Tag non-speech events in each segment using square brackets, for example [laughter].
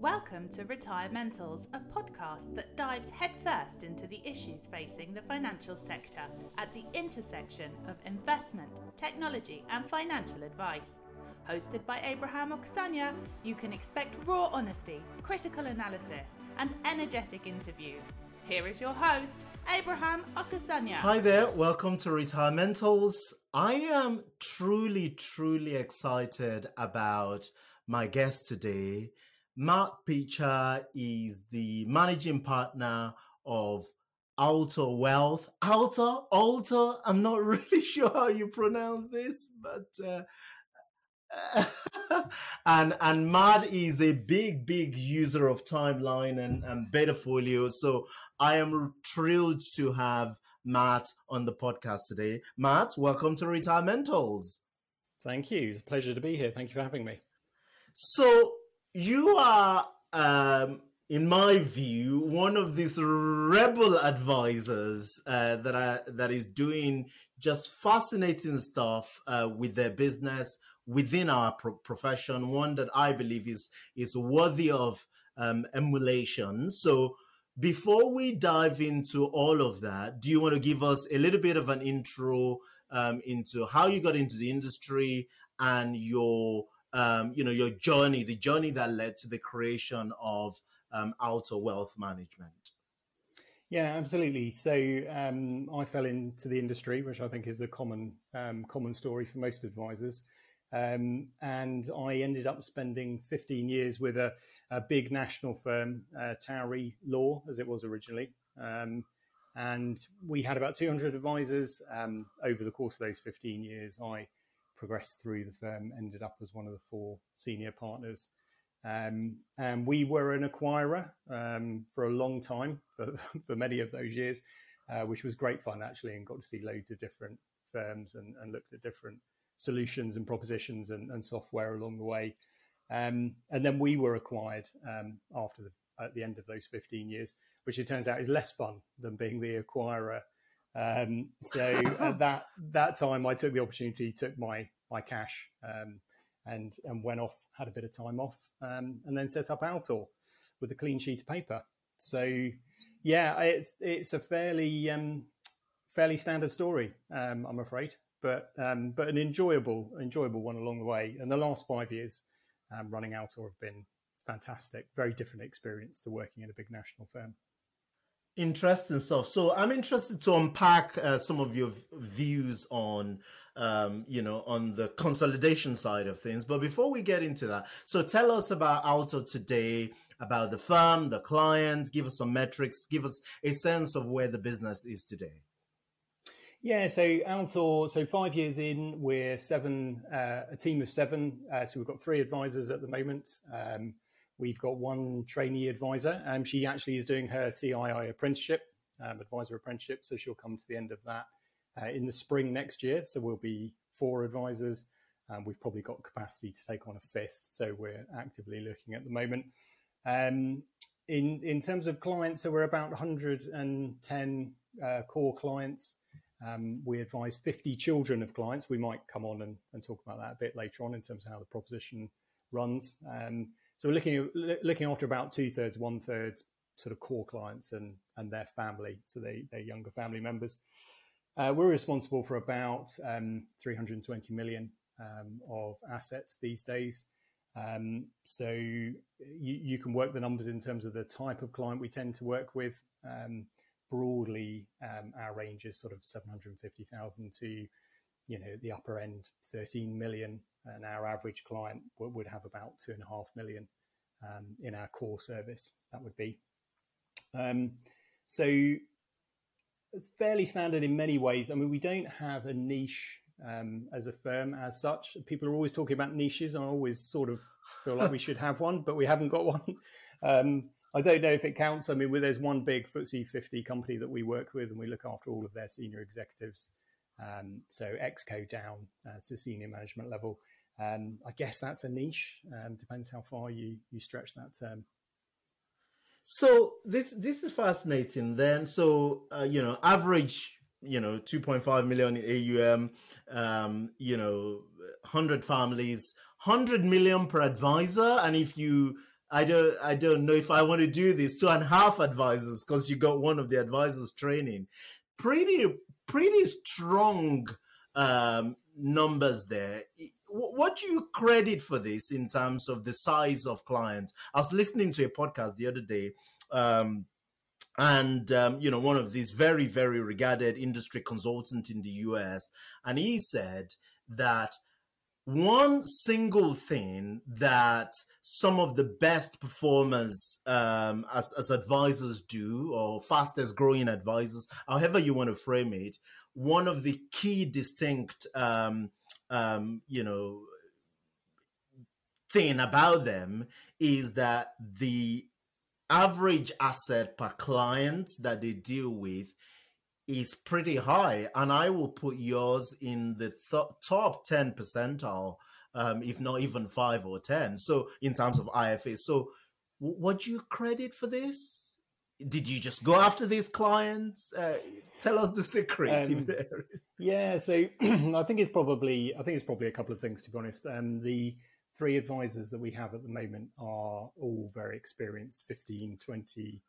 Welcome to Retirementals, a podcast that dives headfirst into the issues facing the financial sector at the intersection of investment, technology, and financial advice. Hosted by Abraham Okusanya, you can expect raw honesty, critical analysis, and energetic interviews. Here is your host, Abraham Okusanya. Hi there, welcome to Retirementals. I am truly, truly excited about my guest today. Matt Picha is the managing partner of Alta Wealth. Alta, Alta, I'm not [laughs] really sure how you pronounce this, but uh, [laughs] and and Matt is a big, big user of Timeline and, and Betafolio. So I am thrilled to have Matt on the podcast today. Matt, welcome to Retirementals. Thank you. It's a pleasure to be here. Thank you for having me. So you are, um, in my view, one of these rebel advisors uh, that are that is doing just fascinating stuff uh, with their business within our pro- profession. One that I believe is is worthy of um, emulation. So. Before we dive into all of that, do you want to give us a little bit of an intro um, into how you got into the industry and your um, you know, your journey, the journey that led to the creation of um, Alta Wealth Management. Yeah, absolutely. So um, I fell into the industry, which I think is the common um, common story for most advisors, um, and I ended up spending 15 years with a, a big national firm, uh, Towry Law, as it was originally. Um, and we had about 200 advisors um, over the course of those 15 years. I progressed through the firm, ended up as one of the four senior partners. Um, and we were an acquirer um, for a long time, for, [laughs] for many of those years, uh, which was great fun actually, and got to see loads of different firms and, and looked at different solutions and propositions and, and software along the way. Um, and then we were acquired um, after the, at the end of those 15 years, which it turns out is less fun than being the acquirer um, so [laughs] at that that time, I took the opportunity, took my my cash, um, and and went off, had a bit of time off, um, and then set up Altor with a clean sheet of paper. So yeah, it's it's a fairly um, fairly standard story, um, I'm afraid, but um, but an enjoyable enjoyable one along the way. And the last five years running Altor have been fantastic. Very different experience to working in a big national firm. Interesting stuff. So I'm interested to unpack uh, some of your views on, um, you know, on the consolidation side of things. But before we get into that, so tell us about Alta today, about the firm, the client. Give us some metrics. Give us a sense of where the business is today. Yeah, so Altor, so five years in, we're seven, uh, a team of seven. Uh, so we've got three advisors at the moment. Um, We've got one trainee advisor. Um, she actually is doing her CII apprenticeship, um, advisor apprenticeship, so she'll come to the end of that uh, in the spring next year. So we'll be four advisors. Um, we've probably got capacity to take on a fifth, so we're actively looking at the moment. Um, in in terms of clients, so we're about 110 uh, core clients. Um, we advise 50 children of clients. We might come on and, and, talk about that a bit later on in terms of how the proposition runs. Um, so we're looking looking after about two thirds, one third sort of core clients and and their family, so they they're younger family members. Uh, we're responsible for about um, 320 million um, of assets these days. Um, so you, you, can work the numbers in terms of the type of client we tend to work with. Um, broadly, um, our range is sort of 750,000 to you know the upper end 13 million and our average client would have about two and a half million um, in our core service. That would be. Um, so it's fairly standard in many ways. I mean, we don't have a niche um, as a firm as such. People are always talking about niches. I always sort of feel like we should have one, but we haven't got one. Um, I don't know if it counts. I mean, there's one big FTSE 50 company that we work with, and we look after all of their senior executives. Um, so exco down uh, to senior management level. Um, I guess that's a niche. Um, depends how far you you stretch that term. So this this is fascinating. Then, so uh, you know, average, you know, two point five million in AUM. Um, you know, hundred families, hundred million per advisor, and if you I don't I don't know if I want to do this. Two and a half advisors because you got one of the advisors training. Pretty pretty strong um, numbers there. What do you credit for this in terms of the size of clients? I was listening to a podcast the other day. Um, and um, you know one of these very very regarded industry consultant in the US and he said that one single thing that some of the best performers um, as, as advisors do, or fastest growing advisors, however you want to frame it, one of the key distinct, um, um, you know, thing about them is that the average asset per client that they deal with is pretty high, and I will put yours in the th- top ten percentile, um, if not even five or ten. So in terms of IFA, so w- what do you credit for this? Did you just go after these clients? Uh, tell us the secret. Um, [laughs] yeah, so [clears throat] I think it's probably I think it's probably a couple of things to be honest. Um, the three advisors that we have at the moment are all very experienced 15 20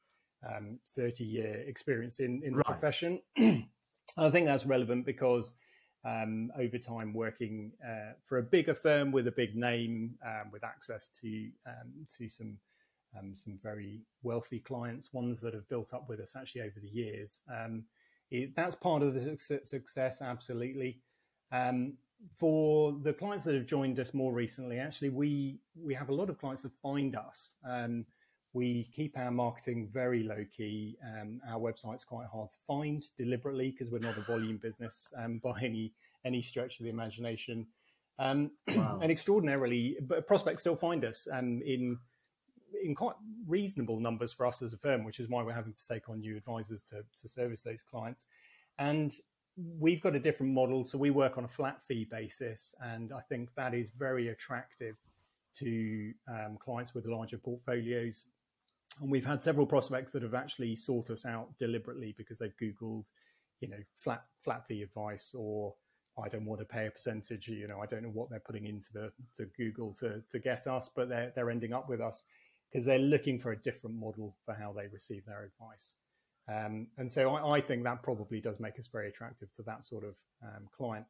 um, 30 year experience in, in the right. profession. [clears throat] I think that's relevant because um, over time working uh, for a bigger firm with a big name, um, with access to um, to some um, some very wealthy clients, ones that have built up with us actually over the years. Um, it, that's part of the success, absolutely. for the clients that have joined us more recently, actually, we we have a lot of clients that find us. We keep our marketing very low key. Um, our website's quite hard to find deliberately because we're not a volume business um, [laughs] by any any stretch of the imagination. Um, wow. and extraordinarily, but prospects still find us um, in in quite reasonable numbers for us as a firm, which is why we're having to take on new advisors to, to service those clients. And we've got a different model, so we work on a flat fee basis, and I think that is very attractive to um, clients with larger portfolios and we've had several prospects that have actually sought us out deliberately because they've Googled, you know, flat flat fee advice or I don't want to pay a percentage. You know, I don't know what they're putting into the to Google to to get us, but they're they're ending up with us because they're looking for a different model for how they receive their advice. Um, and so I, I, think that probably does make us very attractive to that sort of um, client.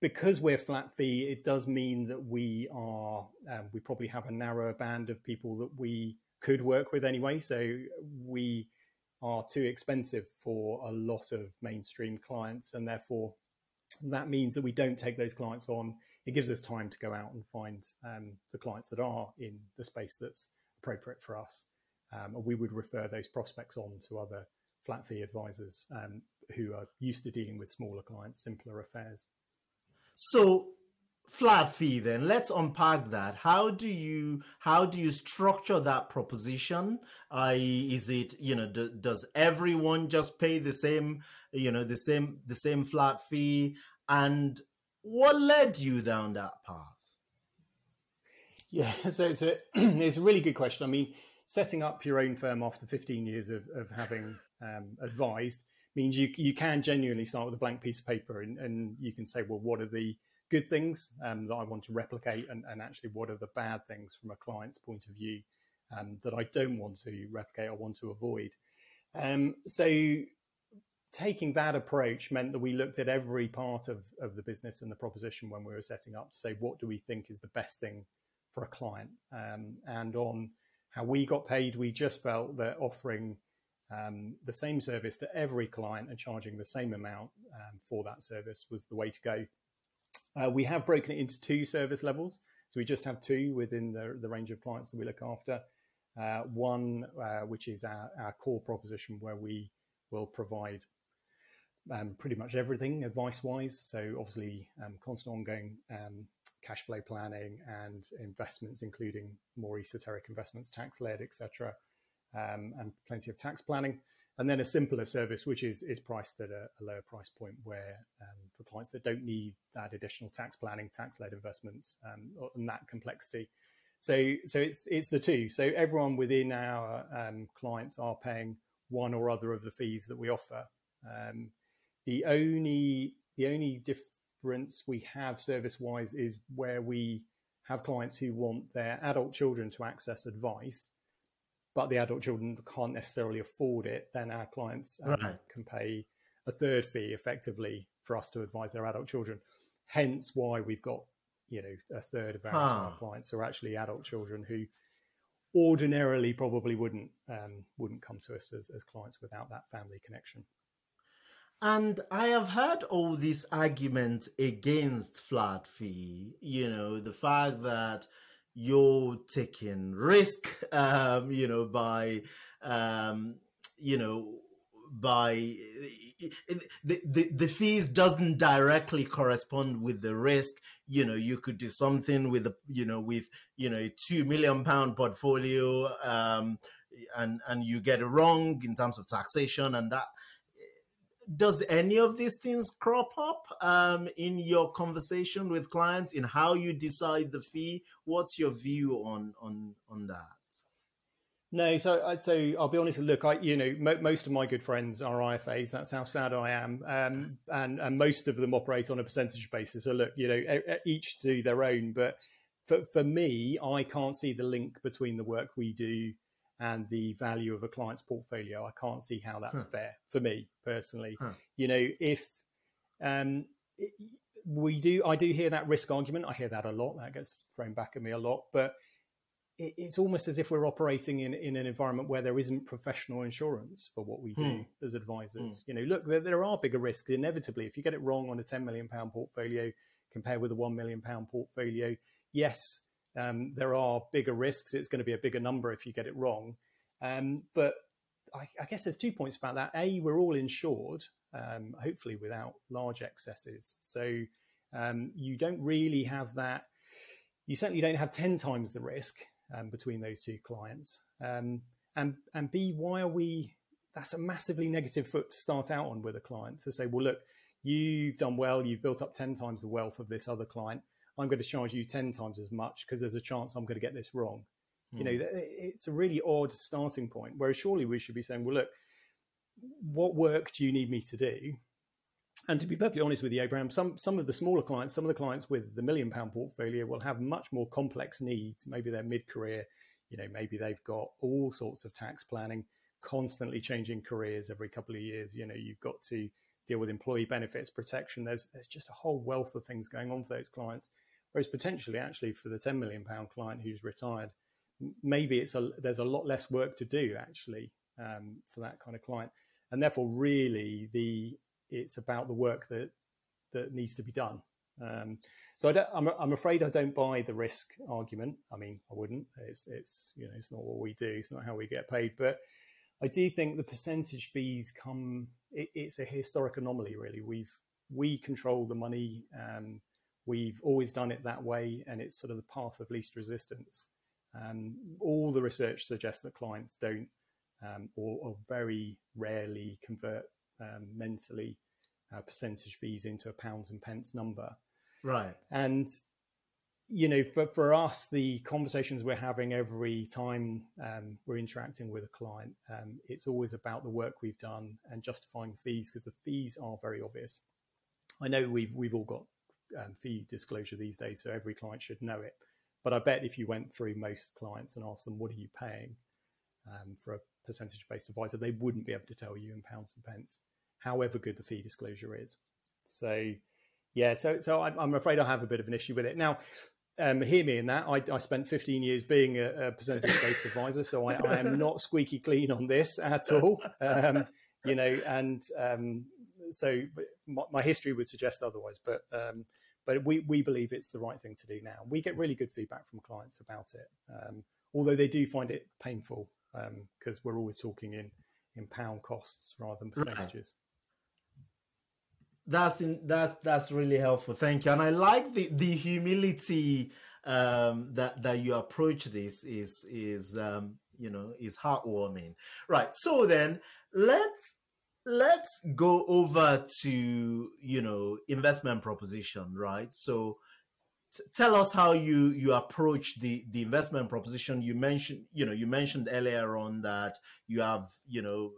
Because we're flat fee, it does mean that we are um, we probably have a narrower band of people that we could work with anyway. So we are too expensive for a lot of mainstream clients, and therefore that means that we don't take those clients on. It gives us time to go out and find um, the clients that are in the space that's appropriate for us. Um, and we would refer those prospects on to other flat fee advisors um, who are used to dealing with smaller clients, simpler affairs. So flat fee then let's unpack that how do you how do you structure that proposition uh, is it you know do, does everyone just pay the same you know the same the same flat fee and what led you down that path yeah [laughs] so it's [clears throat] a it's a really good question i mean setting up your own firm after 15 years of, of having um, advised means you you can genuinely start with a blank piece of paper and, and you can say well what are the good things um, that I want to replicate, and, and, actually what are the bad things from a client's point of view um, that I don't want to replicate or want to avoid. Um, so taking that approach meant that we looked at every part of, of the business and the proposition when we were setting up to say what do we think is the best thing for a client um, and on how we got paid we just felt that offering um, the same service to every client and charging the same amount um, for that service was the way to go uh, we have broken it into two service levels. So we just have two within the, the range of clients that we look after. Uh, one, uh, which is our, our, core proposition, where we will provide um, pretty much everything advice wise. So, obviously, um, constant ongoing um, cash flow planning and investments, including more esoteric investments, tax led, etc., um, and plenty of tax planning. And then a simpler service which is is priced at a, a lower price point where um, for clients that don't need that additional tax planning tax led investments um, and that complexity. So so it's it's the two. So everyone within our um, clients are paying one or other of the fees that we offer. Um, the only the only difference we have service wise is where we have clients who want their adult children to access advice, but the adult children can't necessarily afford it, then our clients um, right. can pay a third fee effectively for us to advise their adult children. Hence why we've got, you know, a third of our clients are actually adult children who ordinarily probably wouldn't um, wouldn't come to us as, as clients without that family connection. And I have heard all these arguments against flat fee. You know, the fact that you're taking risk, um, you know, by, um, you know, by the, the, the fees doesn't directly correspond with the risk you know you could do something with the you know with you know a two million pound portfolio um and and you get it wrong in terms of taxation and that does any of these things crop up um, in your conversation with clients in how you decide the fee what's your view on on on that no, so so I'll be honest. Look, I you know mo- most of my good friends are IFAs. That's how sad I am, um, and and most of them operate on a percentage basis. So look, you know, each do their own. But for for me, I can't see the link between the work we do and the value of a client's portfolio. I can't see how that's huh. fair for me personally. Huh. You know, if um, we do, I do hear that risk argument. I hear that a lot. That gets thrown back at me a lot, but it's almost as if we're operating in, in an environment where there isn't professional insurance for what we do hmm. as advisors. Hmm. You know, look, there, there, are bigger risks inevitably. If you get it wrong on a 10 million pound portfolio compared with a 1 million pound portfolio, yes, um, there are bigger risks. It's going to be a bigger number if you get it wrong. Um, but I, I, guess there's two points about that. A, we're all insured, um, hopefully without large excesses. So um, you don't really have that. You certainly don't have 10 times the risk um, between those two clients. Um, and and B, why are we? That's a massively negative foot to start out on with a client to say, well, look, you've done well, you've built up ten times the wealth of this other client. I'm going to charge you ten times as much because there's a chance I'm going to get this wrong. Mm. You know, hmm. it's a really odd starting point. Whereas surely we should be saying, well, look, what work do you need me to do? And to be perfectly honest with you, Abraham, some some of the smaller clients, some of the clients with the million pound portfolio will have much more complex needs. Maybe they're mid career, you know, maybe they've got all sorts of tax planning, constantly changing careers every couple of years. You know, you've got to deal with employee benefits, protection. There's there's just a whole wealth of things going on for those clients. Whereas potentially, actually, for the ten million pound client who's retired, maybe it's a there's a lot less work to do actually um, for that kind of client, and therefore, really the it's about the work that that needs to be done. Um, so I am I'm, I'm afraid I don't buy the risk argument. I mean, I wouldn't. It's it's you know it's not what we do. It's not how we get paid. But I do think the percentage fees come. It, it's a historic anomaly, really. We've we control the money. Um, we've always done it that way, and it's sort of the path of least resistance. Um, all the research suggests that clients don't, um, or, or, very rarely convert um, mentally uh, percentage fees into a pounds and pence number. Right. And you know, for, for us, the conversations we're having every time um, we're interacting with a client, um, it's always about the work we've done and justifying fees because the fees are very obvious. I know we've we've all got um, fee disclosure these days, so every client should know it. But I bet if you went through most clients and asked them, "What are you paying um, for a percentage-based advisor?" they wouldn't be able to tell you in pounds and pence however good the fee disclosure is. So, yeah, so so I'm, afraid I have a bit of an issue with it now. Um, hear me in that. I, I spent 15 years being a, a percentage-based [laughs] advisor, so I, I, am not squeaky clean on this at all. Um, you know, and um, so my, my, history would suggest otherwise. But um, but we we believe it's the right thing to do now. We get really good feedback from clients about it, um, although they do find it painful because um, we're always talking in in pound costs rather than percentages. Right that's in, that's that's really helpful. Thank you, and I like the the humility um, that that you approach this is is um, you know is heartwarming. Right. So then let's let's go over to you know investment proposition. Right. So t- tell us how you you approach the the investment proposition. You mentioned you know you mentioned earlier on that you have you know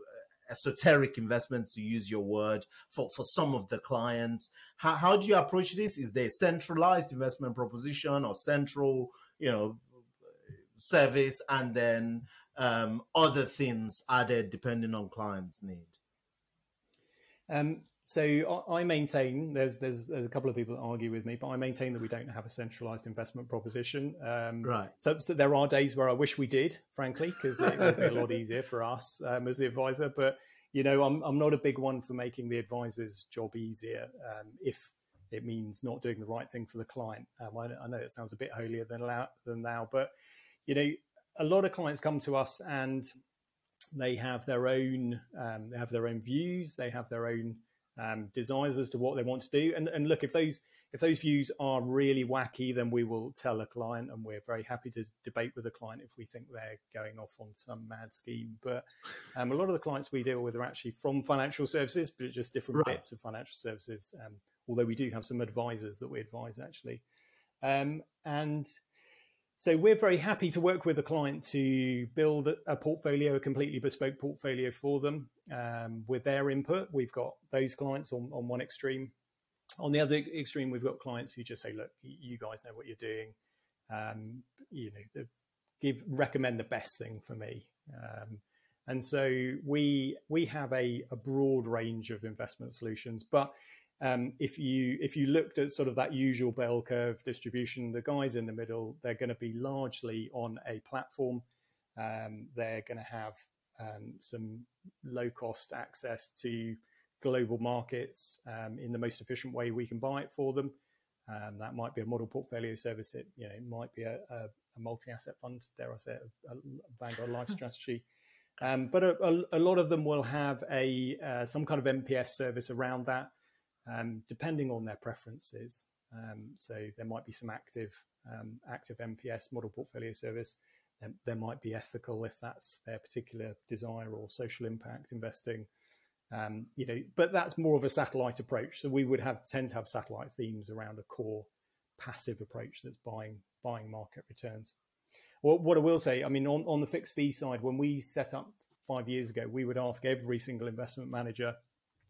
esoteric investments, to use your word, for, for some of the clients. How, how do you approach this? Is there centralized investment proposition or central, you know, service and then um, other things added depending on clients' need? Um, so I maintain there's, there's there's a couple of people that argue with me, but I maintain that we don't have a centralized investment proposition. Um, right. So, so, there are days where I wish we did, frankly, because it would be a lot easier for us um, as the advisor. But you know, I'm I'm not a big one for making the advisor's job easier um, if it means not doing the right thing for the client. Um, I, I, know it sounds a bit holier than than thou, but you know, a lot of clients come to us and they have their own um, they have their own views, they have their own um, desires as to what they want to do. And, and look, if those if those views are really wacky, then we will tell a client, and we're very happy to debate with a client if we think they're going off on some mad scheme. But um, a lot of the clients we deal with are actually from financial services, but it's just different right. bits of financial services. Um, although we do have some advisors that we advise actually, um, and so we're very happy to work with a client to build a portfolio, a completely bespoke portfolio for them um, with their input. We've got those clients on, on one extreme. On the other extreme, we've got clients who just say, "Look, you guys know what you're doing. Um, you know, give recommend the best thing for me." Um, and so we we have a, a broad range of investment solutions, but um, if you if you looked at sort of that usual bell curve distribution, the guys in the middle they're going to be largely on a platform. Um, they're going to have um, some low cost access to global markets um, in the most efficient way we can buy it for them. Um, that might be a model portfolio service. It you know it might be a, a, a multi asset fund. Dare I say it, a, Vanguard Life [laughs] strategy. Um, but a, a, lot of them will have a uh, some kind of MPS service around that um, depending on their preferences. Um, so there might be some active um, active MPS model portfolio service. And there might be ethical if that's their particular desire or social impact investing. Um, you know, but that's more of a satellite approach. So we would have tend to have satellite themes around a core passive approach that's buying buying market returns. Well, what I will say, I mean, on, on the fixed fee side, when we set up five years ago, we would ask every single investment manager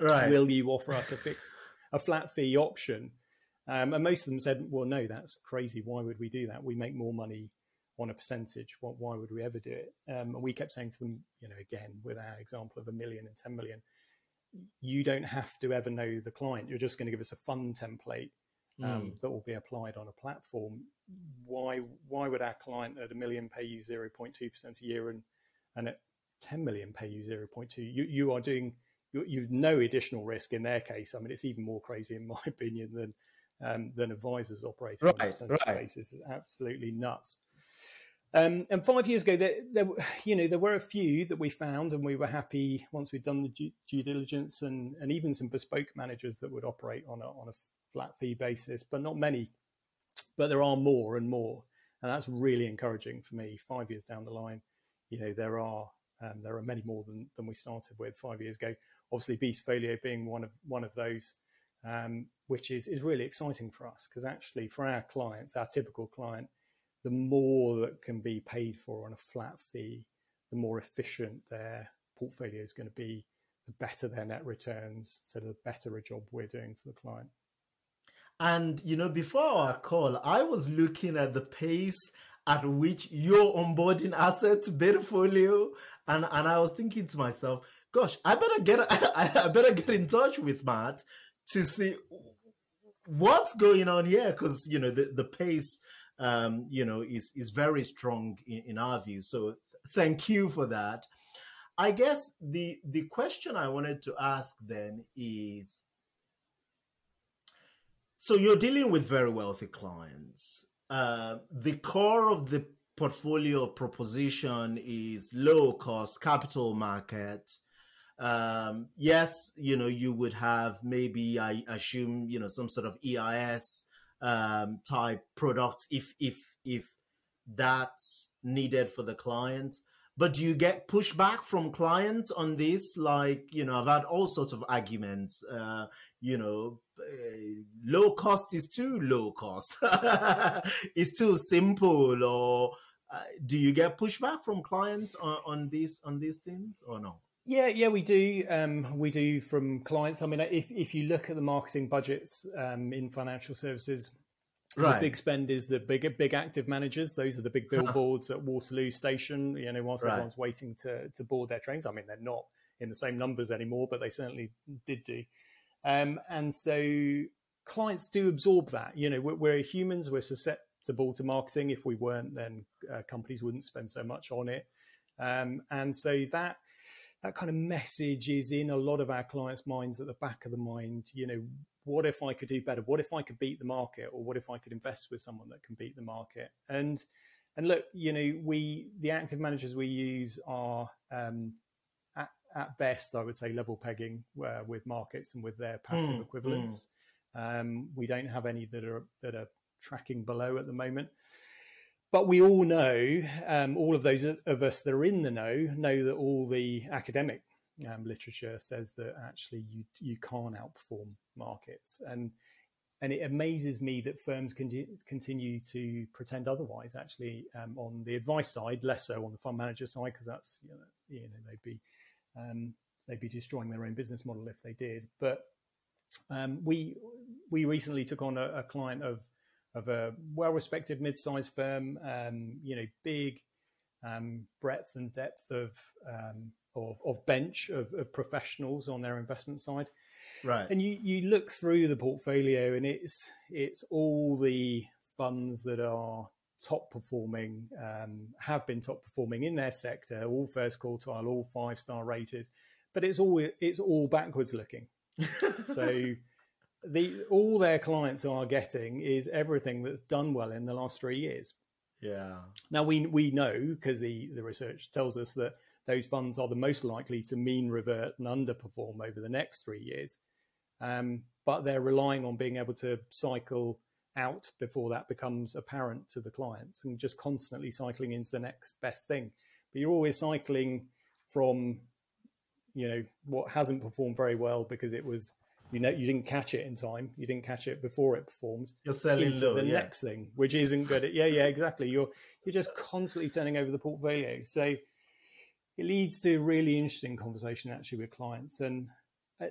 Right. Will you offer us a fixed, a flat fee option? Um, and most of them said, well, no, that's crazy. Why would we do that? We make more money on a percentage. What, why would we ever do it? Um, and we kept saying to them, you know, again, with our example of a million and 10 million, you don't have to ever know the client. You're just going to give us a fund template um, mm. that will be applied on a platform. Why, why would our client at a million pay you 0.2% a year and, and at 10 million pay you 0.2? You, you are doing – you've no additional risk in their case. I mean, it's even more crazy in my [laughs] opinion than um, than advisors operating right, on a right. basis. It's absolutely nuts. Um, and five years ago, there, there, [sighs] you know, there were a few that we found, and we were happy once we'd done the due, due, diligence, and, and even some bespoke managers that would operate on a on a flat fee basis, but not many. But there are more and more, and that's really encouraging for me. Five years down the line, you know, there are um, there are many more than than we started with five years ago obviously Betafolio being one of one of those, um, which is is really exciting for us because actually for our clients, our typical client, the more that can be paid for on a flat fee, the more efficient their portfolio is going to be, the better their net returns, so the better a job we're doing for the client. And you know, before our call, I was looking at the pace at which you're onboarding assets, Betafolio, and and I was thinking to myself, gosh, I better get [laughs] I better get in touch with Matt to see what's going on here because you know the the pace um, you know is is very strong in, in our view. So thank you for that. I guess the the question I wanted to ask then is so you're dealing with very wealthy clients. Uh, the core of the portfolio proposition is low cost capital market um, yes, you know, you would have maybe, I assume, you know, some sort of EIS um, type product if if if that's needed for the client. But do you get pushback from clients on this? Like, you know, I've had all sorts of arguments. Uh, you know, uh, low cost is too low cost. [laughs] it's too simple. Or uh, do you get pushback from clients on, on these on these things or no? Yeah, yeah, we do. Um, we do from clients. I mean, if if you look at the marketing budgets um, in financial services, right. the big spend is the big big active managers. Those are the big billboards at Waterloo Station. You know, whilst right. everyone's waiting to to board their trains. I mean, they're not in the same numbers anymore, but they certainly did do. Um, and so clients do absorb that. You know, we're, we're, humans. We're susceptible to marketing. If we weren't, then uh, companies wouldn't spend so much on it. Um, and so that that kind of message is in a lot of our clients' minds at the back of the mind. You know, what if I could do better? What if I could beat the market? Or what if I could invest with someone that can beat the market? And and look, you know, we the active managers we use are um, at, at, best, I would say, level pegging uh, with markets and with their passive mm, equivalents. Mm. Um, we don't have any that are that are tracking below at the moment but we all know, um, all of those of us that are in the know, know that all the academic um, literature says that actually you you can't outperform markets, and and it amazes me that firms continue to pretend otherwise. Actually, um, on the advice side, less so on the fund manager side, because that's you know, you know they'd be um, they'd be destroying their own business model if they did. But um, we we recently took on a, a client of of a well-respected mid-sized firm. Um, you know, big um, breadth and depth of, um, of, of bench of, of, professionals on their investment side. Right. And you you look through the portfolio, and it's it's all the funds that are top performing, um, have been top performing in their sector, all first quartile, all five star rated, but it's all it's all backwards looking. [laughs] so the all their clients are getting is everything that's done well in the last three years. Yeah. Now we we know because the the research tells us that those funds are the most likely to mean revert and underperform over the next three years. Um, but they're relying on being able to cycle out before that becomes apparent to the clients and just constantly cycling into the next best thing. But you're always cycling from, you know, what hasn't performed very well because it was you know you didn't catch it in time. You didn't catch it before it performed you're selling low, the yeah. next thing which isn't good at, yeah yeah exactly. You're you're just constantly turning over the portfolio. So it leads to a really interesting conversation actually with clients. And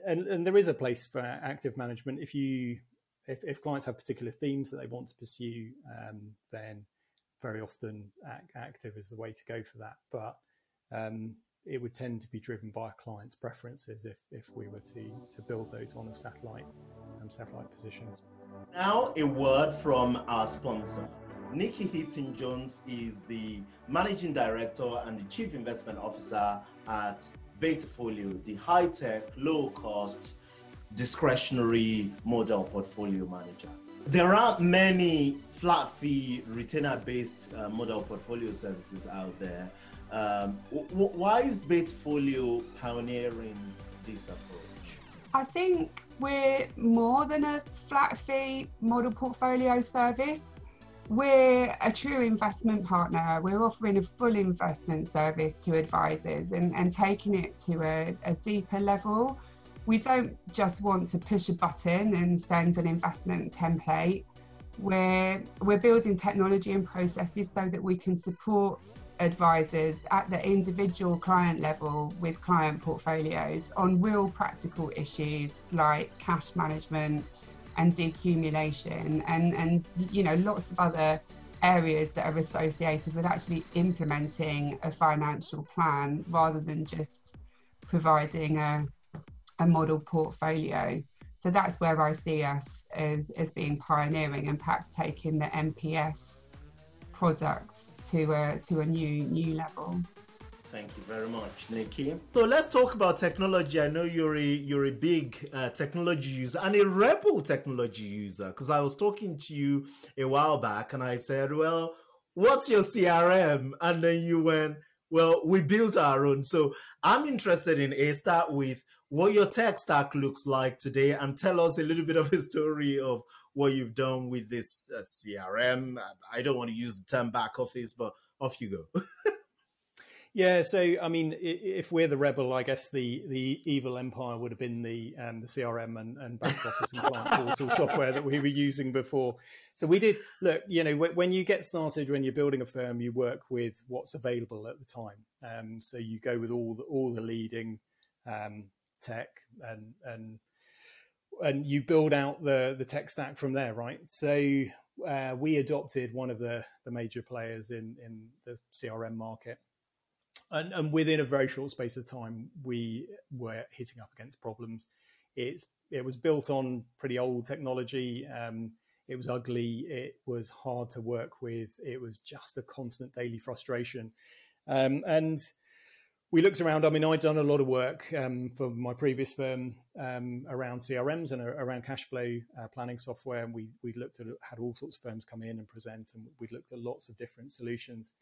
and, and there is a place for active management. If you if, if clients have particular themes that they want to pursue um, then very often active is the way to go for that. But um, it would tend to be driven by client's preferences if, if we were to, to build those on a satellite um, satellite positions. Now, a word from our sponsor. Nikki Heaton Jones is the managing director and the chief investment officer at Betafolio, the high tech, low cost, discretionary model portfolio manager. There aren't many flat fee, retainer based uh, model portfolio services out there um, w- why is Betafolio pioneering this approach? I think we're more than a flat fee model portfolio service. We're a true investment partner. We're offering a full investment service to advisors and, and taking it to a, a deeper level. We don't just want to push a button and send an investment template. We're, we're building technology and processes so that we can support advisors at the individual client level with client portfolios on real practical issues like cash management and decumulation and and you know lots of other areas that are associated with actually implementing a financial plan rather than just providing a, a model portfolio. So that's where I see us as, as being pioneering and perhaps taking the MPS product to a, to a new new level. Thank you very much, Nikki. So let's talk about technology. I know you're a you're a big uh, technology user and a rebel technology user because I was talking to you a while back and I said, "Well, what's your CRM?" And then you went, "Well, we built our own." So I'm interested in a start with what your tech stack looks like today and tell us a little bit of a story of what you've done with this uh, CRM. I don't want to use the term back office, but off you go. [laughs] Yeah, so I mean, if we're the rebel, I guess the the evil empire would have been the um, the CRM and, and back office and client portal [laughs] software that we were using before. So we did look. You know, when you get started, when you're building a firm, you work with what's available at the time. Um, so you go with all the all the leading um, tech and and and you build out the the tech stack from there, right? So uh, we adopted one of the the major players in in the CRM market and, and within a very short space of time, we were hitting up against problems. It's it was built on pretty old technology. Um, it was ugly. It was hard to work with. It was just a constant daily frustration. Um, and we looked around. I mean, I'd done a lot of work um, for my previous firm um, around CRMs and around cash flow uh, planning software. And we we looked at had all sorts of firms come in and present, and we looked at lots of different solutions.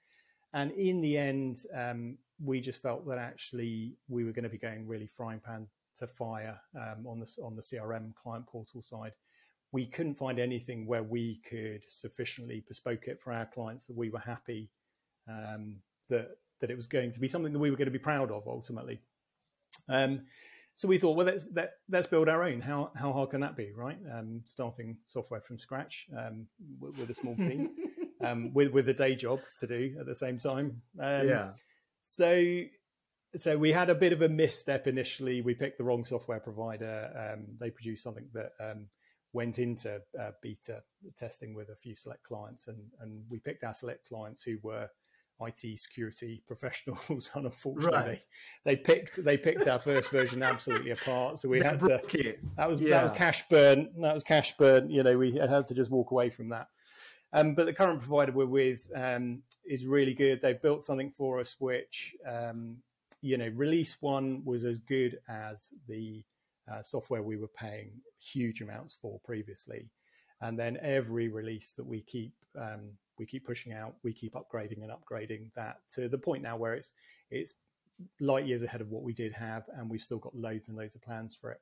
And in the end, um, we just felt that actually we were going to be going really frying pan to fire um, on the on the CRM client portal side. We couldn't find anything where we could sufficiently bespoke it for our clients that we were happy um, that that it was going to be something that we were going to be proud of ultimately. Um, so we thought, well, let's let, us let us build our own. How how hard can that be, right? Um, starting software from scratch um, with, with, a small team. [laughs] um, with with a day job to do at the same time. Um, yeah. So so we had a bit of a misstep initially. We picked the wrong software provider. Um, they produced something that um, went into uh, beta testing with a few select clients, and and we picked our select clients who were IT security professionals, and [laughs] unfortunately, right. they, they, picked they picked our first version absolutely apart. So we had to. It. That was yeah. that was cash burn. That was cash burn. You know, we had to just walk away from that. Um, but the current provider we're with um, is really good. They've built something for us which, um, you know, release one was as good as the uh, software we were paying huge amounts for previously. And then every release that we keep um, we keep pushing out, we keep upgrading and upgrading that to the point now where it's it's light years ahead of what we did have, and we've still got loads and loads of plans for it.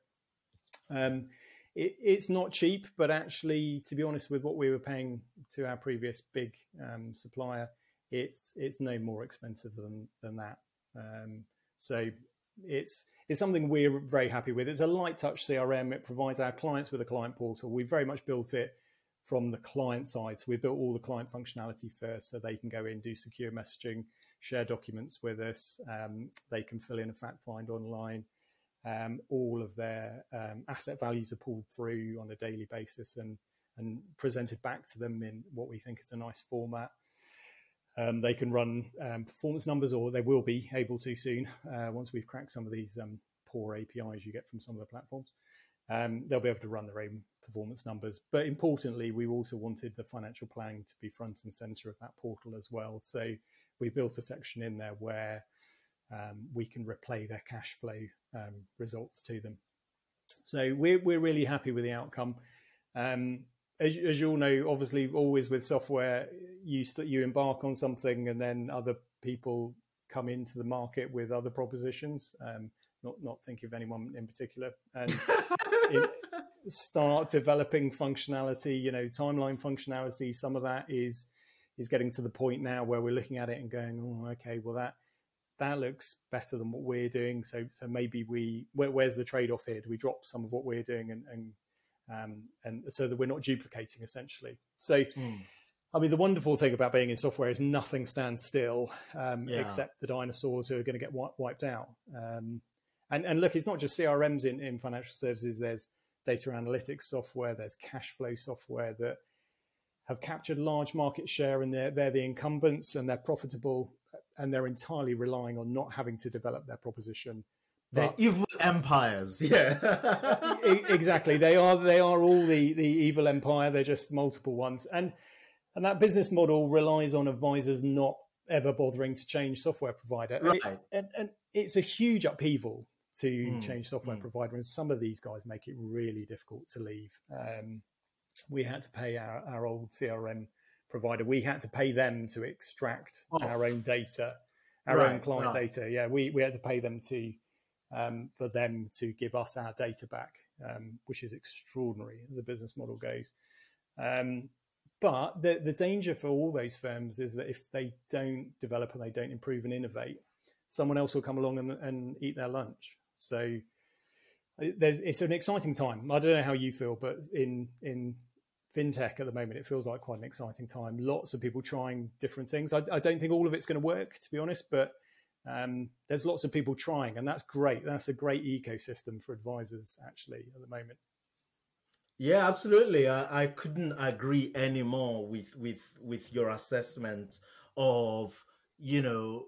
Um, it, it's not cheap, but actually, to be honest, with what we were paying to our previous big um, supplier, it's it's no more expensive than than that. Um, so it's it's something we're very happy with. It's a light touch CRM. It provides our clients with a client portal. We very much built it from the client side. So we built all the client functionality first, so they can go in, do secure messaging, share documents with us. Um, they can fill in a fact find online um, all of their um, asset values are pulled through on a daily basis and and presented back to them in what we think is a nice format. Um, they can run um, performance numbers, or they will be able to soon uh, once we've cracked some of these um, poor APIs you get from some of the platforms. Um, they'll be able to run their own performance numbers. But importantly, we also wanted the financial planning to be front and center of that portal as well. So we built a section in there where um, we can replay their cash flow um, results to them. So we're, we're really happy with the outcome. Um, as, as you all know, obviously, always with software, you st- you embark on something, and then other people come into the market with other propositions. Um, not not thinking of anyone in particular, and [laughs] start developing functionality. You know, timeline functionality. Some of that is is getting to the point now where we're looking at it and going, oh, okay, well that that looks better than what we're doing. So, so maybe we where, where's the trade off here? Do we drop some of what we're doing and and um, and so that we're not duplicating essentially? So. Mm. I mean, the wonderful thing about being in software is nothing stands still, um, yeah. except the dinosaurs who are going to get wiped out. Um, and, and look, it's not just CRMs in, in financial services. There's data analytics software, there's cash flow software that have captured large market share and they're, they're the incumbents and they're profitable and they're entirely relying on not having to develop their proposition. They're evil empires. [laughs] Yeah, exactly. They are. They are all the the evil empire. They're just multiple ones, and and that business model relies on advisors not ever bothering to change software provider. Right. And, it, and, and it's a huge upheaval to mm. change software mm. provider, and some of these guys make it really difficult to leave. Um, we had to pay our, our old CRM provider, we had to pay them to extract Off. our own data, our right, own client right. data. Yeah, we, we had to pay them to um, for them to give us our data back, um, which is extraordinary as a business model goes. Um, but the the danger for all those firms is that if they don't develop and they don't improve and innovate, someone else will come along and, and eat their lunch. So it's an exciting time. I don't know how you feel, but in in fintech at the moment, it feels like quite an exciting time. Lots of people trying different things. I, I don't think all of it's going to work, to be honest, but um, there's lots of people trying, and that's great. That's a great ecosystem for advisors, actually, at the moment. Yeah, absolutely. I, I couldn't agree anymore with with with your assessment of you know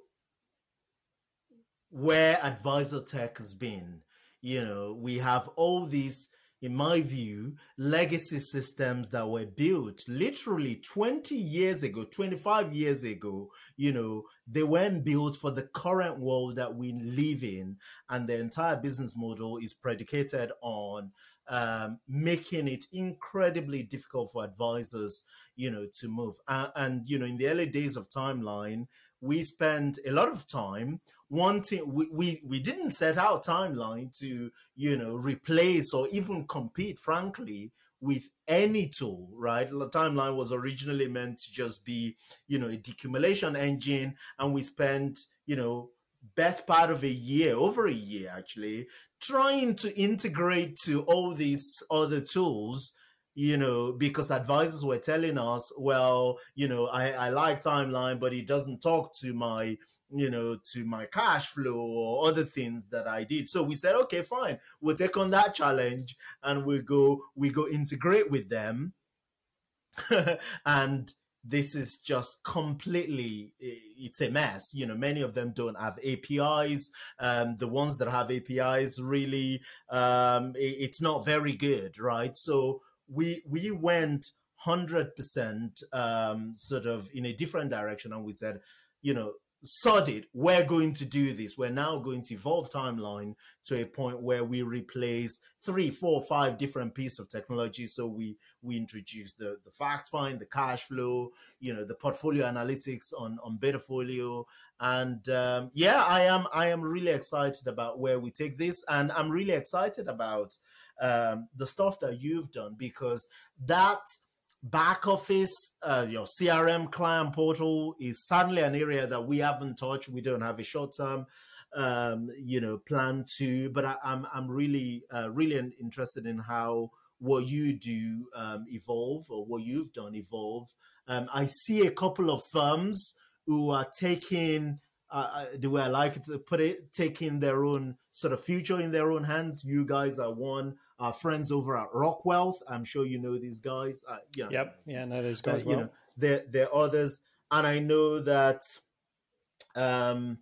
where advisor tech has been. You know, we have all these in my view, legacy systems that were built literally 20 years ago, 25 years ago, you know, they weren't built for the current world that we live in. And the entire business model is predicated on um, making it incredibly difficult for advisors, you know, to move. And, you know, in the early days of Timeline, we spent a lot of time wanting we, we we didn't set our timeline to you know replace or even compete frankly with any tool right? The timeline was originally meant to just be you know a decumulation engine and we spent you know best part of a year over a year actually trying to integrate to all these other tools you know, because advisors were telling us, well, you know, I, I like timeline, but it doesn't talk to my, you know, to my cash flow or other things that I did. So we said, okay, fine, we'll take on that challenge and we go, we go integrate with them. [laughs] and this is just completely it's a mess you know many of them don't have apis um, the ones that have apis really um, it's not very good right so we we went hundred percent um, sort of in a different direction, and we said, you know, sod it. We're going to do this. We're now going to evolve timeline to a point where we replace three, four, five different pieces of technology. So we we introduce the the fact find, the cash flow, you know, the portfolio analytics on on Betafolio, and um, yeah, I am I am really excited about where we take this, and I'm really excited about um, the stuff that you've done because that back office, uh, your CRM client portal is certainly an area that we haven't touched. We don't have a short term, um, you know, plan to. But I, am I'm, I'm really uh, really interested in how what you do um, evolve or what you've done evolve. Um, I see a couple of firms who are taking. Uh, uh the way I like to put it, taking their own sort of future in their own hands. You guys are one our friends over at Rockwealth. I'm sure you know these guys. Uh, know, yep. Yeah, know those guys uh, well. You know, there, there are others. And I know that, um,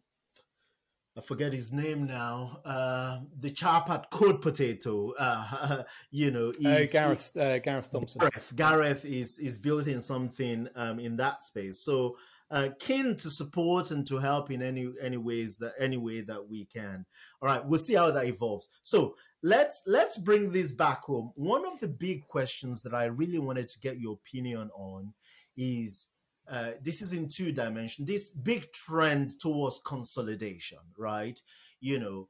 I forget his name now. Uh, the chap at Code Potato, uh, [laughs] you know, uh, Gareth uh, Gareth Thompson. Gareth, Gareth is is building something um, in that space. So uh, keen to support and to help in any any ways that any way that we can. All right, we'll see how that evolves. So let's let's bring this back home. One of the big questions that I really wanted to get your opinion on is uh, this is in two dimensions. This big trend towards consolidation, right? You know,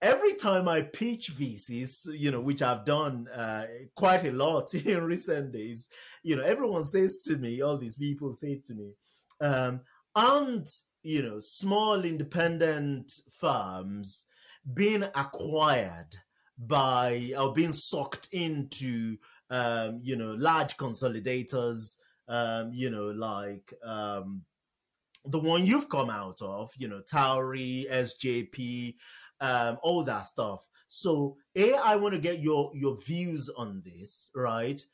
every time I pitch VCs, you know, which I've done uh, quite a lot [laughs] in recent days, you know, everyone says to me, all these people say to me, um, and you know, small independent firms being acquired by or being sucked into um, you know large consolidators um, you know like um, the one you've come out of you know Towry, SJP um, all that stuff. So a I want to get your your views on this right?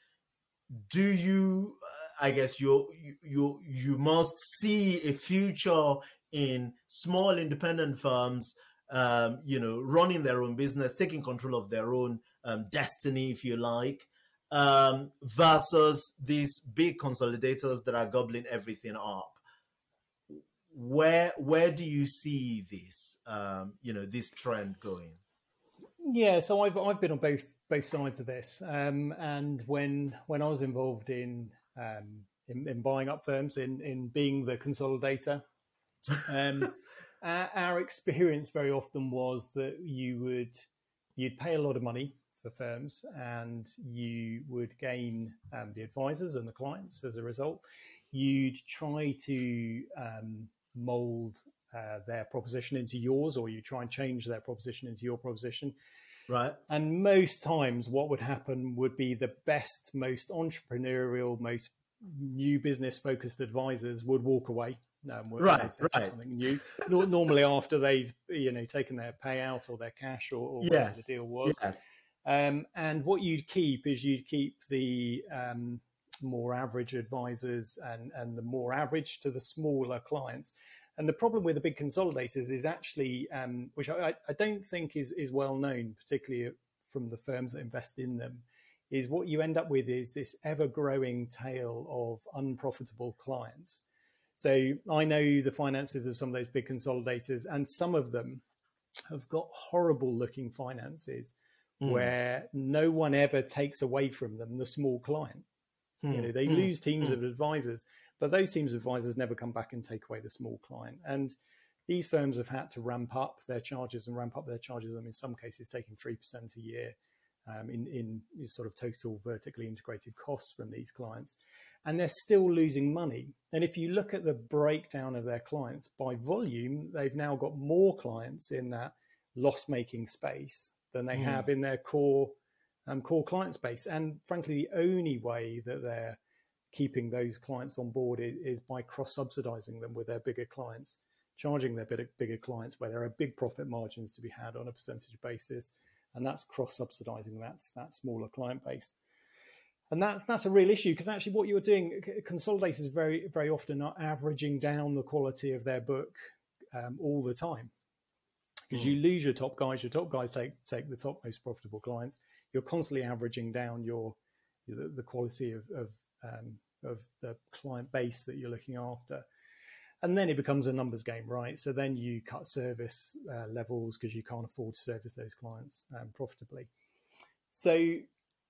Do you uh, I guess you you you must see a future in small independent firms um, you know, running their own business, taking control of their own um, destiny, if you like, um, versus these big consolidators that are gobbling everything up. Where where do you see this, um, you know, this trend going? Yeah, so I've I've been on both both sides of this, um, and when when I was involved in um, in, in, buying up firms, in in being the consolidator. Um, [laughs] our, our experience very often was that you would you'd pay a lot of money for firms and you would gain um, the advisors and the clients as a result. You'd try to um, mold uh, their proposition into yours, or you try and change their proposition into your proposition. Right. And most times, what would happen would be the best, most entrepreneurial, most new business focused advisors would walk away. Um, right, right. Something new. Normally, after they've you know taken their payout or their cash or, or whatever the deal was. Yes. Um, and what you'd keep is you'd keep the um, more average advisors and, and the more average to the smaller clients. And the problem with the big consolidators is actually, um, which I, I, don't think is, is well known, particularly from the firms that invest in them, is what you end up with is this ever growing tail of unprofitable clients. So I know the finances of some of those big consolidators, and some of them have got horrible looking finances mm. where no one ever takes away from them the small client. Mm. You know, they mm. lose teams of advisors, but those teams of advisors never come back and take away the small client. And these firms have had to ramp up their charges and ramp up their charges. I mean, in some cases, taking 3% a year um, in, in sort of total vertically integrated costs from these clients. And they're still losing money. And if you look at the breakdown of their clients by volume, they've now got more clients in that loss making space than they mm. have in their core um, core client space. And frankly, the only way that they're keeping those clients on board is, is by cross subsidizing them with their bigger clients, charging their bigger, bigger clients where there are big profit margins to be had on a percentage basis. And that's cross subsidizing that, that smaller client base. And that's that's a real issue because actually what you're doing, consolidators very very often are averaging down the quality of their book um, all the time because you lose your top guys. Your top guys take take the top most profitable clients. You're constantly averaging down your the, the quality of of, um, of the client base that you're looking after, and then it becomes a numbers game, right? So then you cut service uh, levels because you can't afford to service those clients um, profitably. So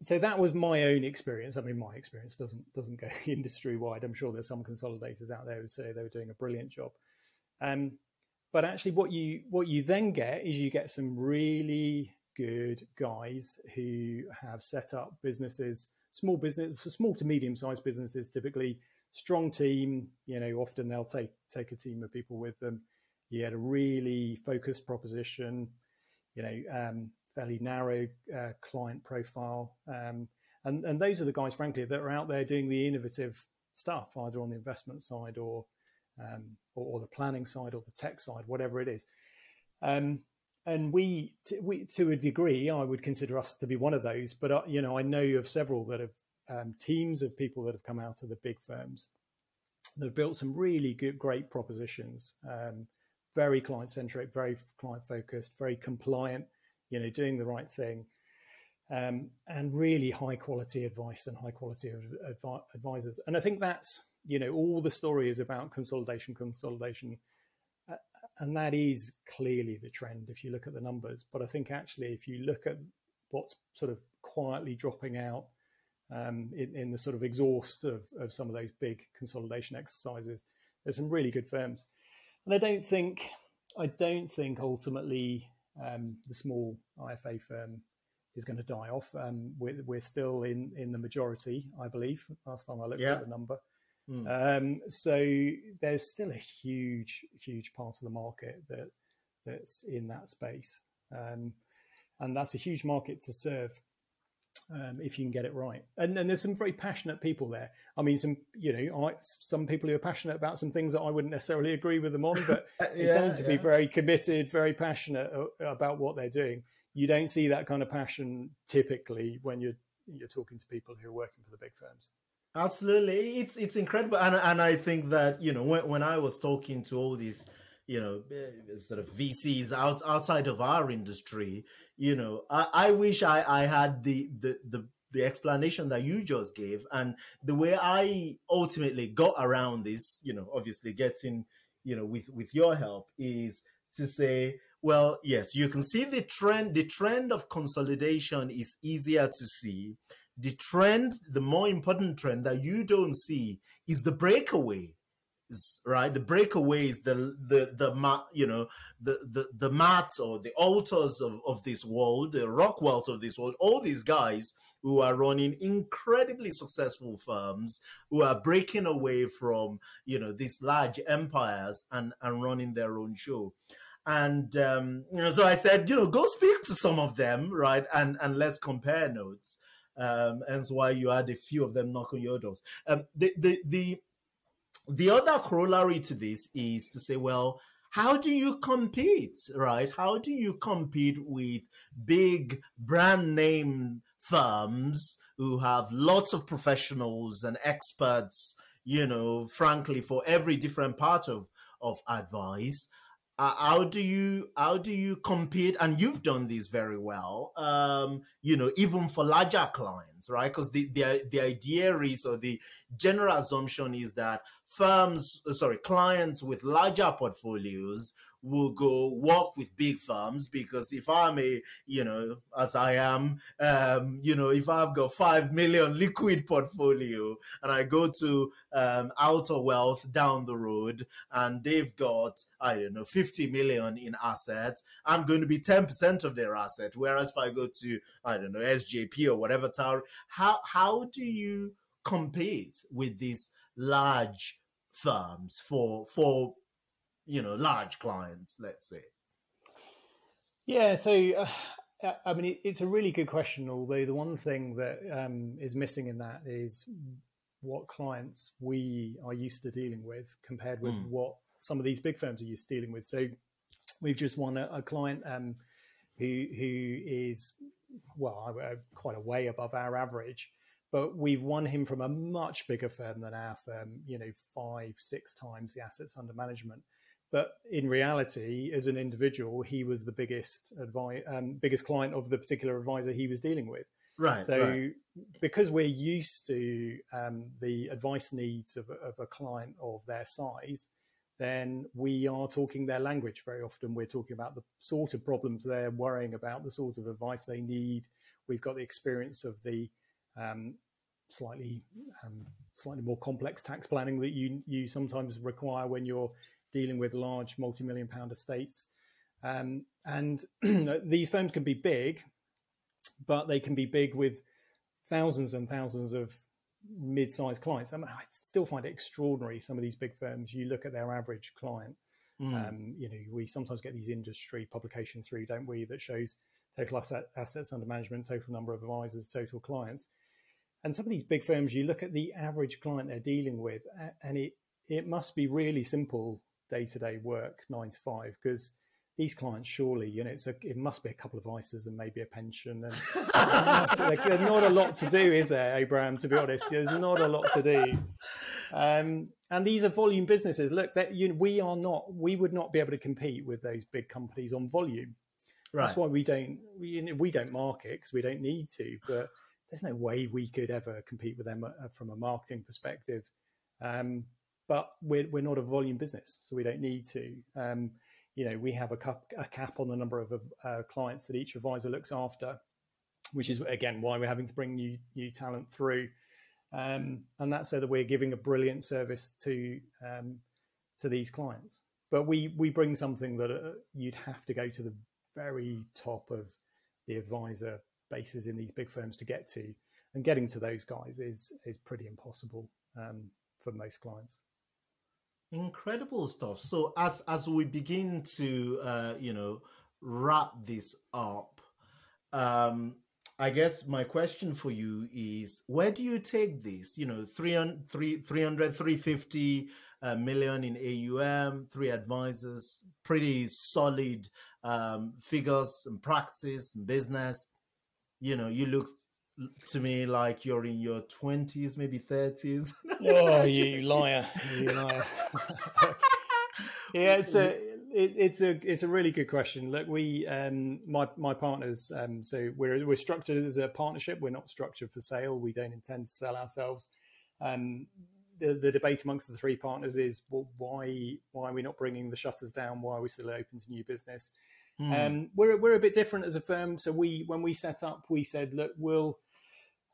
so that was my own experience. I mean, my experience doesn't doesn't go [laughs] industry wide. I'm sure there's some consolidators out there who say they were doing a brilliant job. Um, but actually, what you what you then get is you get some really good guys who have set up businesses, small business, small to medium sized businesses, typically strong team. You know, often they'll take take a team of people with them. You had a really focused proposition. You know, um, fairly narrow uh, client profile, um, and and those are the guys, frankly, that are out there doing the innovative stuff, either on the investment side or um, or, or, the planning side or the tech side, whatever it is. Um, and we, to, we, to a degree, I would consider us to be one of those. But uh, you know, I know of several that have um, teams of people that have come out of the big firms that have built some really good, great propositions. Um, very client centric, very client focused, very compliant. You know, doing the right thing. Um, and really high quality advice and high quality adv- advisors. And I think that's you know, all the story is about consolidation, consolidation. And that is clearly the trend if you look at the numbers. But I think actually, if you look at what's sort of quietly dropping out um, in, in, the sort of exhaust of, of some of those big consolidation exercises, there's some really good firms. And I don't think, I don't think ultimately um, the small IFA firm is going to die off. Um, we're, we're, still in, in the majority, I believe. Last time I looked yeah. at the number, Mm. Um, so there's still a huge, huge part of the market that that's in that space, um, and that's a huge market to serve um, if you can get it right. And, and, there's some very passionate people there. I mean, some you know, I, some people who are passionate about some things that I wouldn't necessarily agree with them on, but yeah, [laughs] they tend to yeah. be very committed, very passionate about what they're doing. You don't see that kind of passion typically when you're you're talking to people who are working for the big firms. Absolutely, it's it's incredible, and and I think that you know when when I was talking to all these you know eh, sort of VCs out outside of our industry, you know, I, I wish I I had the the the the explanation that you just gave. And the way I ultimately got around this, you know, obviously getting you know with with your help is to say well yes you can see the trend the trend of consolidation is easier to see the trend, the more important trend that you don't see is the breakaway. right? The breakaways, the the the you know the the the mats or the Altors of of this world, the Rockwells of this world, all these guys who are running incredibly successful firms, who are breaking away from you know these large empires and and running their own show. And um, you know, so I said, you know, go speak to some of them, right? And and let's compare notes. Um, hence why you had a few of them knock on your doors. Um, the the the the other corollary to this is to say, well, how do you compete, right? How do you compete with big brand name firms who have lots of professionals and experts, you know, frankly, for every different part of, of advice? Uh, how do you how do you compete? And you've done this very well um you know even for larger clients right? Because the, the the idea is or the general assumption is that firms, uh, sorry, clients with larger portfolios will go work with big firms because if I'm a, you know, as I am, um, you know, if I've got five million [laughs] liquid portfolio and I go to um, Altor Wealth down the road and they've got, I don't know, 50 million in assets, I'm going to be 10% of their asset. Whereas if I go to, I don't know, SJP or whatever Towry, how, how do you compete with these large firms for for you know large clients let's say yeah so uh, i mean it's a really good question although the one thing that um, is missing in that is what clients we are used to dealing with compared with mm. what some of these big firms are used to dealing with so we've just won a, a client um, who who is well quite a way above our average but we've won him from a much bigger firm than our firm, you know, five, six times the assets under management. But in reality, as an individual, he was the biggest advi- um, biggest client of the particular advisor he was dealing with. Right. So, right. because we're used to um, the advice needs of, of a client of their size, then we are talking their language very often. We're talking about the sort of problems they're worrying about, the sort of advice they need. We've got the experience of the um, slightly um, slightly more complex tax planning that you you sometimes require when you're dealing with large multi-million pound estates. Um, and [clears throat] these firms can be big, but they can be big with thousands and thousands of mid-sized clients. I, mean, I still find it extraordinary. Some of these big firms, you look at their average client. Mm. Um, you know, we sometimes get these industry publications through, don't we, that shows total asset, assets under management, total number of advisors, total clients. And some of these big firms, you look at the average client they're dealing with, and it it must be really simple day to day work, nine to five, because these clients surely, you know, it's a, it must be a couple of ISAs and maybe a pension, and [laughs] there's not a lot to do, is there, Abraham? To be honest, there's not a lot to do. Um, and these are volume businesses. Look, that you know, we are not, we would not be able to compete with those big companies on volume. Right. That's why we don't we, we don't market because we don't need to, but there's no way we could ever compete with them uh, from a marketing perspective. Um, but we're, we're not a volume business, so we don't need to. Um, you know, we have a cap, a cap on the number of uh, clients that each advisor looks after, which is again why we're having to bring new new talent through, um, and that's so that we're giving a brilliant service to um, to these clients. But we we bring something that uh, you'd have to go to the very top of the advisor bases in these big firms to get to, and getting to those guys is is pretty impossible um, for most clients. Incredible stuff. So as as we begin to uh, you know wrap this up, um, I guess my question for you is where do you take this? You know, 300, 300 350 uh, million in AUM, three advisors, pretty solid um, figures and practice and business you know, you look to me like you're in your 20s, maybe 30s. [laughs] oh, you liar. You liar. yeah, it's a [laughs] it, it's a it's a really good question. Look, we um my my partners um so we're we're structured as a partnership. We're not structured for sale. We don't intend to sell ourselves. Um, the, the debate amongst the three partners is well, why why are we not bringing the shutters down? Why are we still open to new business? Mm. Um, we're we're a bit different as a firm. So we when we set up, we said, look, we'll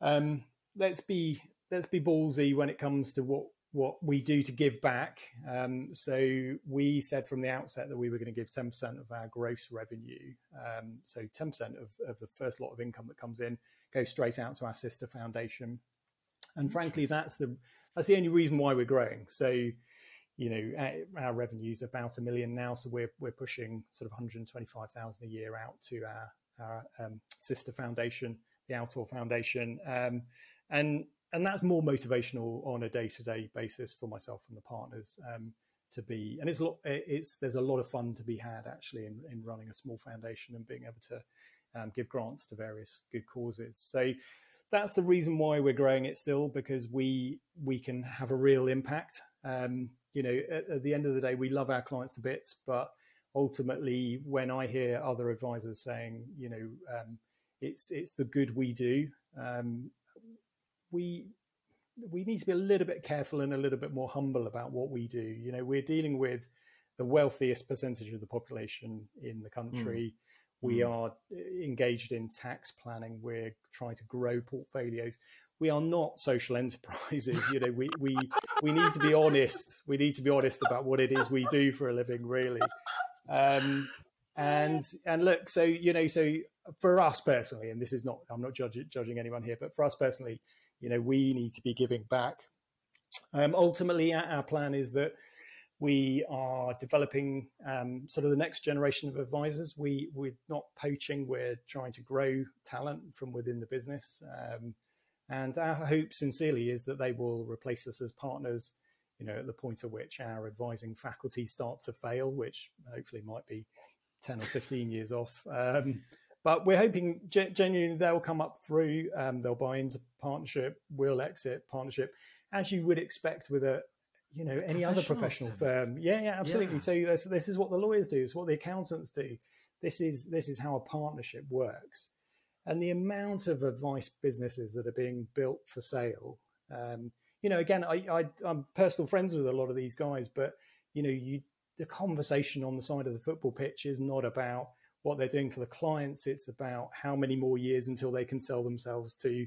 um, let's be let's be ballsy when it comes to what what we do to give back. Um, so we said from the outset that we were going to give 10% of our gross revenue. Um, so 10% of, of the first lot of income that comes in goes straight out to our sister foundation. And frankly, that's the that's the only reason why we're growing. So, you know, our, revenue's about a million now, so we're we're pushing sort of 125,000 a year out to our our um, sister foundation, the Altor Foundation, um, and and that's more motivational on a day to day basis for myself and the partners. Um, to be and it's it's there's a lot of fun to be had actually in, in running a small foundation and being able to um, give grants to various good causes so that's the reason why we're growing it still because we we can have a real impact um, you know at, at, the end of the day we love our clients to bits but ultimately when i hear other advisors saying you know um, it's it's the good we do um, we we need to be a little bit careful and a little bit more humble about what we do. You know, we're dealing with the wealthiest percentage of the population in the country. Mm. We mm. are engaged in tax planning. We're trying to grow portfolios. We are not social [laughs] enterprises. You know, we, we, we need to be honest. We need to be honest about what it is we do for a living, really. Um, and and look, so you know, so for us personally, and this is not, I'm not judging judging anyone here, but for us personally, you know, we need to be giving back. Um, ultimately, our plan is that we are developing um, sort of the next generation of advisors. We we're not poaching; we're trying to grow talent from within the business. Um, and our hope, sincerely, is that they will replace us as partners. You know, at the point at which our advising faculty start to fail, which hopefully might be ten or fifteen years off. Um, but we're hoping genuinely they'll come up through, um, they'll buy into partnership, we'll exit partnership, as you would expect with a, you know, any other professional firm. Yeah, yeah, absolutely. Yeah. So this, this is what the lawyers do. It's what the accountants do. This is this is how a partnership works, and the amount of advice businesses that are being built for sale. Um, you know, again, I, I I'm personal friends with a lot of these guys, but you know, you the conversation on the side of the football pitch is not about what they're doing for the clients. It's about how many more years until they can sell themselves to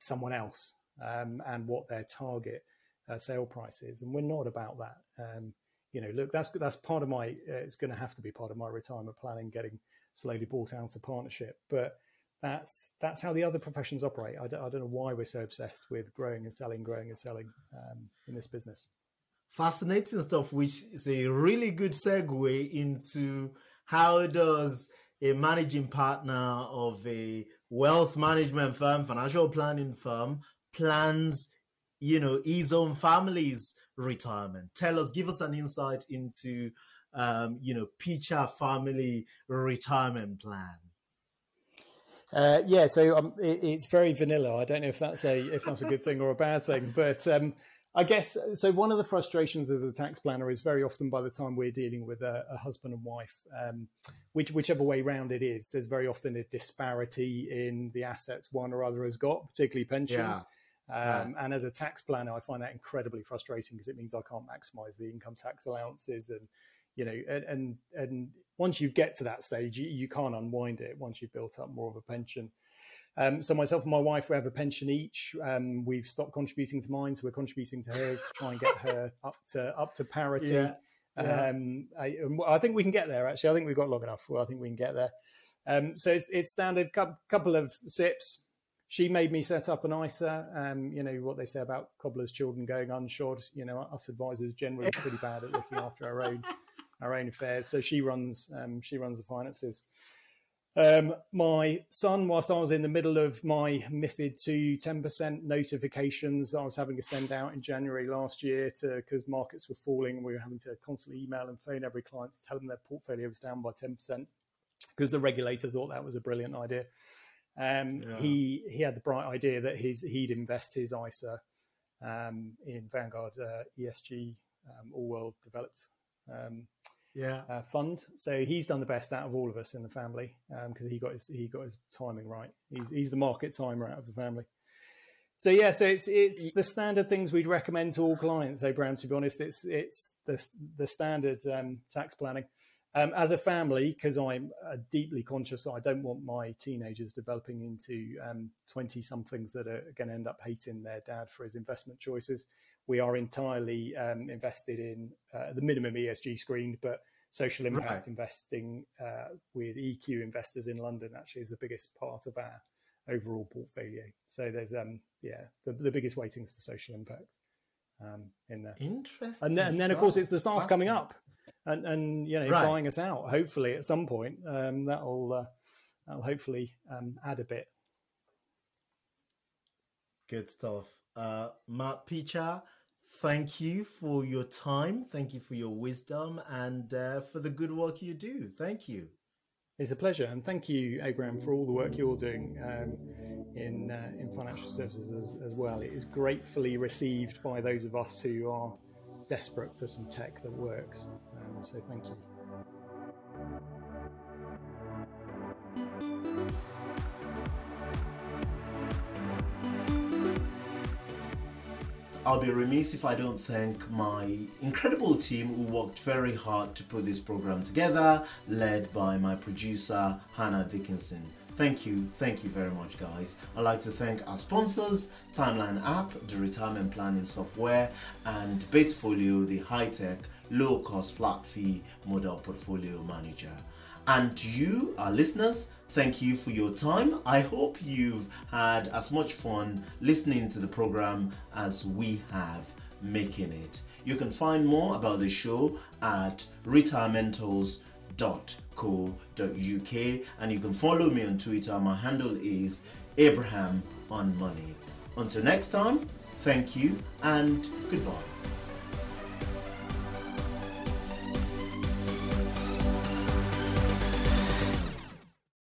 someone else um, and what their target uh, sale price is. And we're not about that. Um, you know, look, that's that's part of my. Uh, it's going to have to be part of my retirement planning, getting slowly bought out of partnership. But that's that's how the other professions operate. I don't, don't know why we're so obsessed with growing and selling, growing and selling um, in this business. Fascinating stuff, which is a really good segue into how does a managing partner of a wealth management firm, financial planning firm, plans, you know, his own family's retirement? Tell us, give us an insight into, um, you know, Picha family retirement plan. Uh, yeah, so um, it, it's very vanilla. I don't know if that's a if that's a good thing or a bad thing, but um, I guess so. One of the frustrations as a tax planner is very often by the time we're dealing with a, a husband and wife, um, which, whichever way round it is, there's very often a disparity in the assets one or other has got, particularly pensions. Yeah. Um, yeah. And as a tax planner, I find that incredibly frustrating because it means I can't maximise the income tax allowances, and you know, and and, and once you get to that stage, you, you can't unwind it once you've built up more of a pension. Um, so myself and my wife, we have a pension each. Um, we've stopped contributing to mine, so we're contributing to hers to try and get her up to up to parity. Yeah. Yeah. Um, I, I, think we can get there. Actually, I think we've got long enough. Well, I think we can get there. Um, so it's, it's standard couple of SIPPs. She made me set up an ISA. Um, you know what they say about cobblers' children going unshod. You know us advisors generally pretty bad at looking after our own our own affairs. So she runs um, she runs the finances. Um, my son, whilst I was in the middle of my MiFID II 10% notifications that I was having to send out in January last year to because markets were falling, we were having to constantly email and phone every client to tell them their portfolio was down by 10% because the regulator thought that was a brilliant idea. Um, yeah. He he had the bright idea that his he'd invest his ISA um, in Vanguard uh, ESG um, All World Developed um, yeah. uh, fund. So he's done the best out of all of us in the family because um, he got his he got his timing right. He's he's the market timer out of the family. So yeah, so it's it's the standard things we'd recommend to all clients. So Brown, to be honest, it's it's the the standard um, tax planning. Um, as a family, because I'm uh, deeply conscious I don't want my teenagers developing into 20 um, somethings that are going to end up hating their dad for his investment choices, we are entirely um, invested in uh, the minimum ESG screened, but social impact right. investing uh, with EQ investors in London actually is the biggest part of our overall portfolio. So there's um yeah the, the biggest weightings to social impact um, in there. Interesting. And then, and then of course it's the staff coming up and and you know right. buying us out. Hopefully at some point um, that'll uh, that'll hopefully um, add a bit. Good stuff, uh, Matt Picha. Thank you for your time. Thank you for your wisdom and uh, for the good work you do. Thank you. It's a pleasure, and thank you, Abraham, for all the work you're doing um, in uh, in financial services as, as, well. It is gratefully received by those of us who are desperate for some tech that works. Um, so, thank you. I'll be remiss if I don't thank my incredible team who worked very hard to put this program together, led by my producer, Hannah Dickinson. Thank you, thank you very much, guys. I'd like to thank our sponsors Timeline App, the retirement planning software, and Betafolio, the high tech, low cost, flat fee model portfolio manager. And you, our listeners, Thank you for your time. I hope you've had as much fun listening to the program as we have making it. You can find more about the show at retirementals.co.uk and you can follow me on Twitter. My handle is Abraham on Money. Until next time, thank you and goodbye.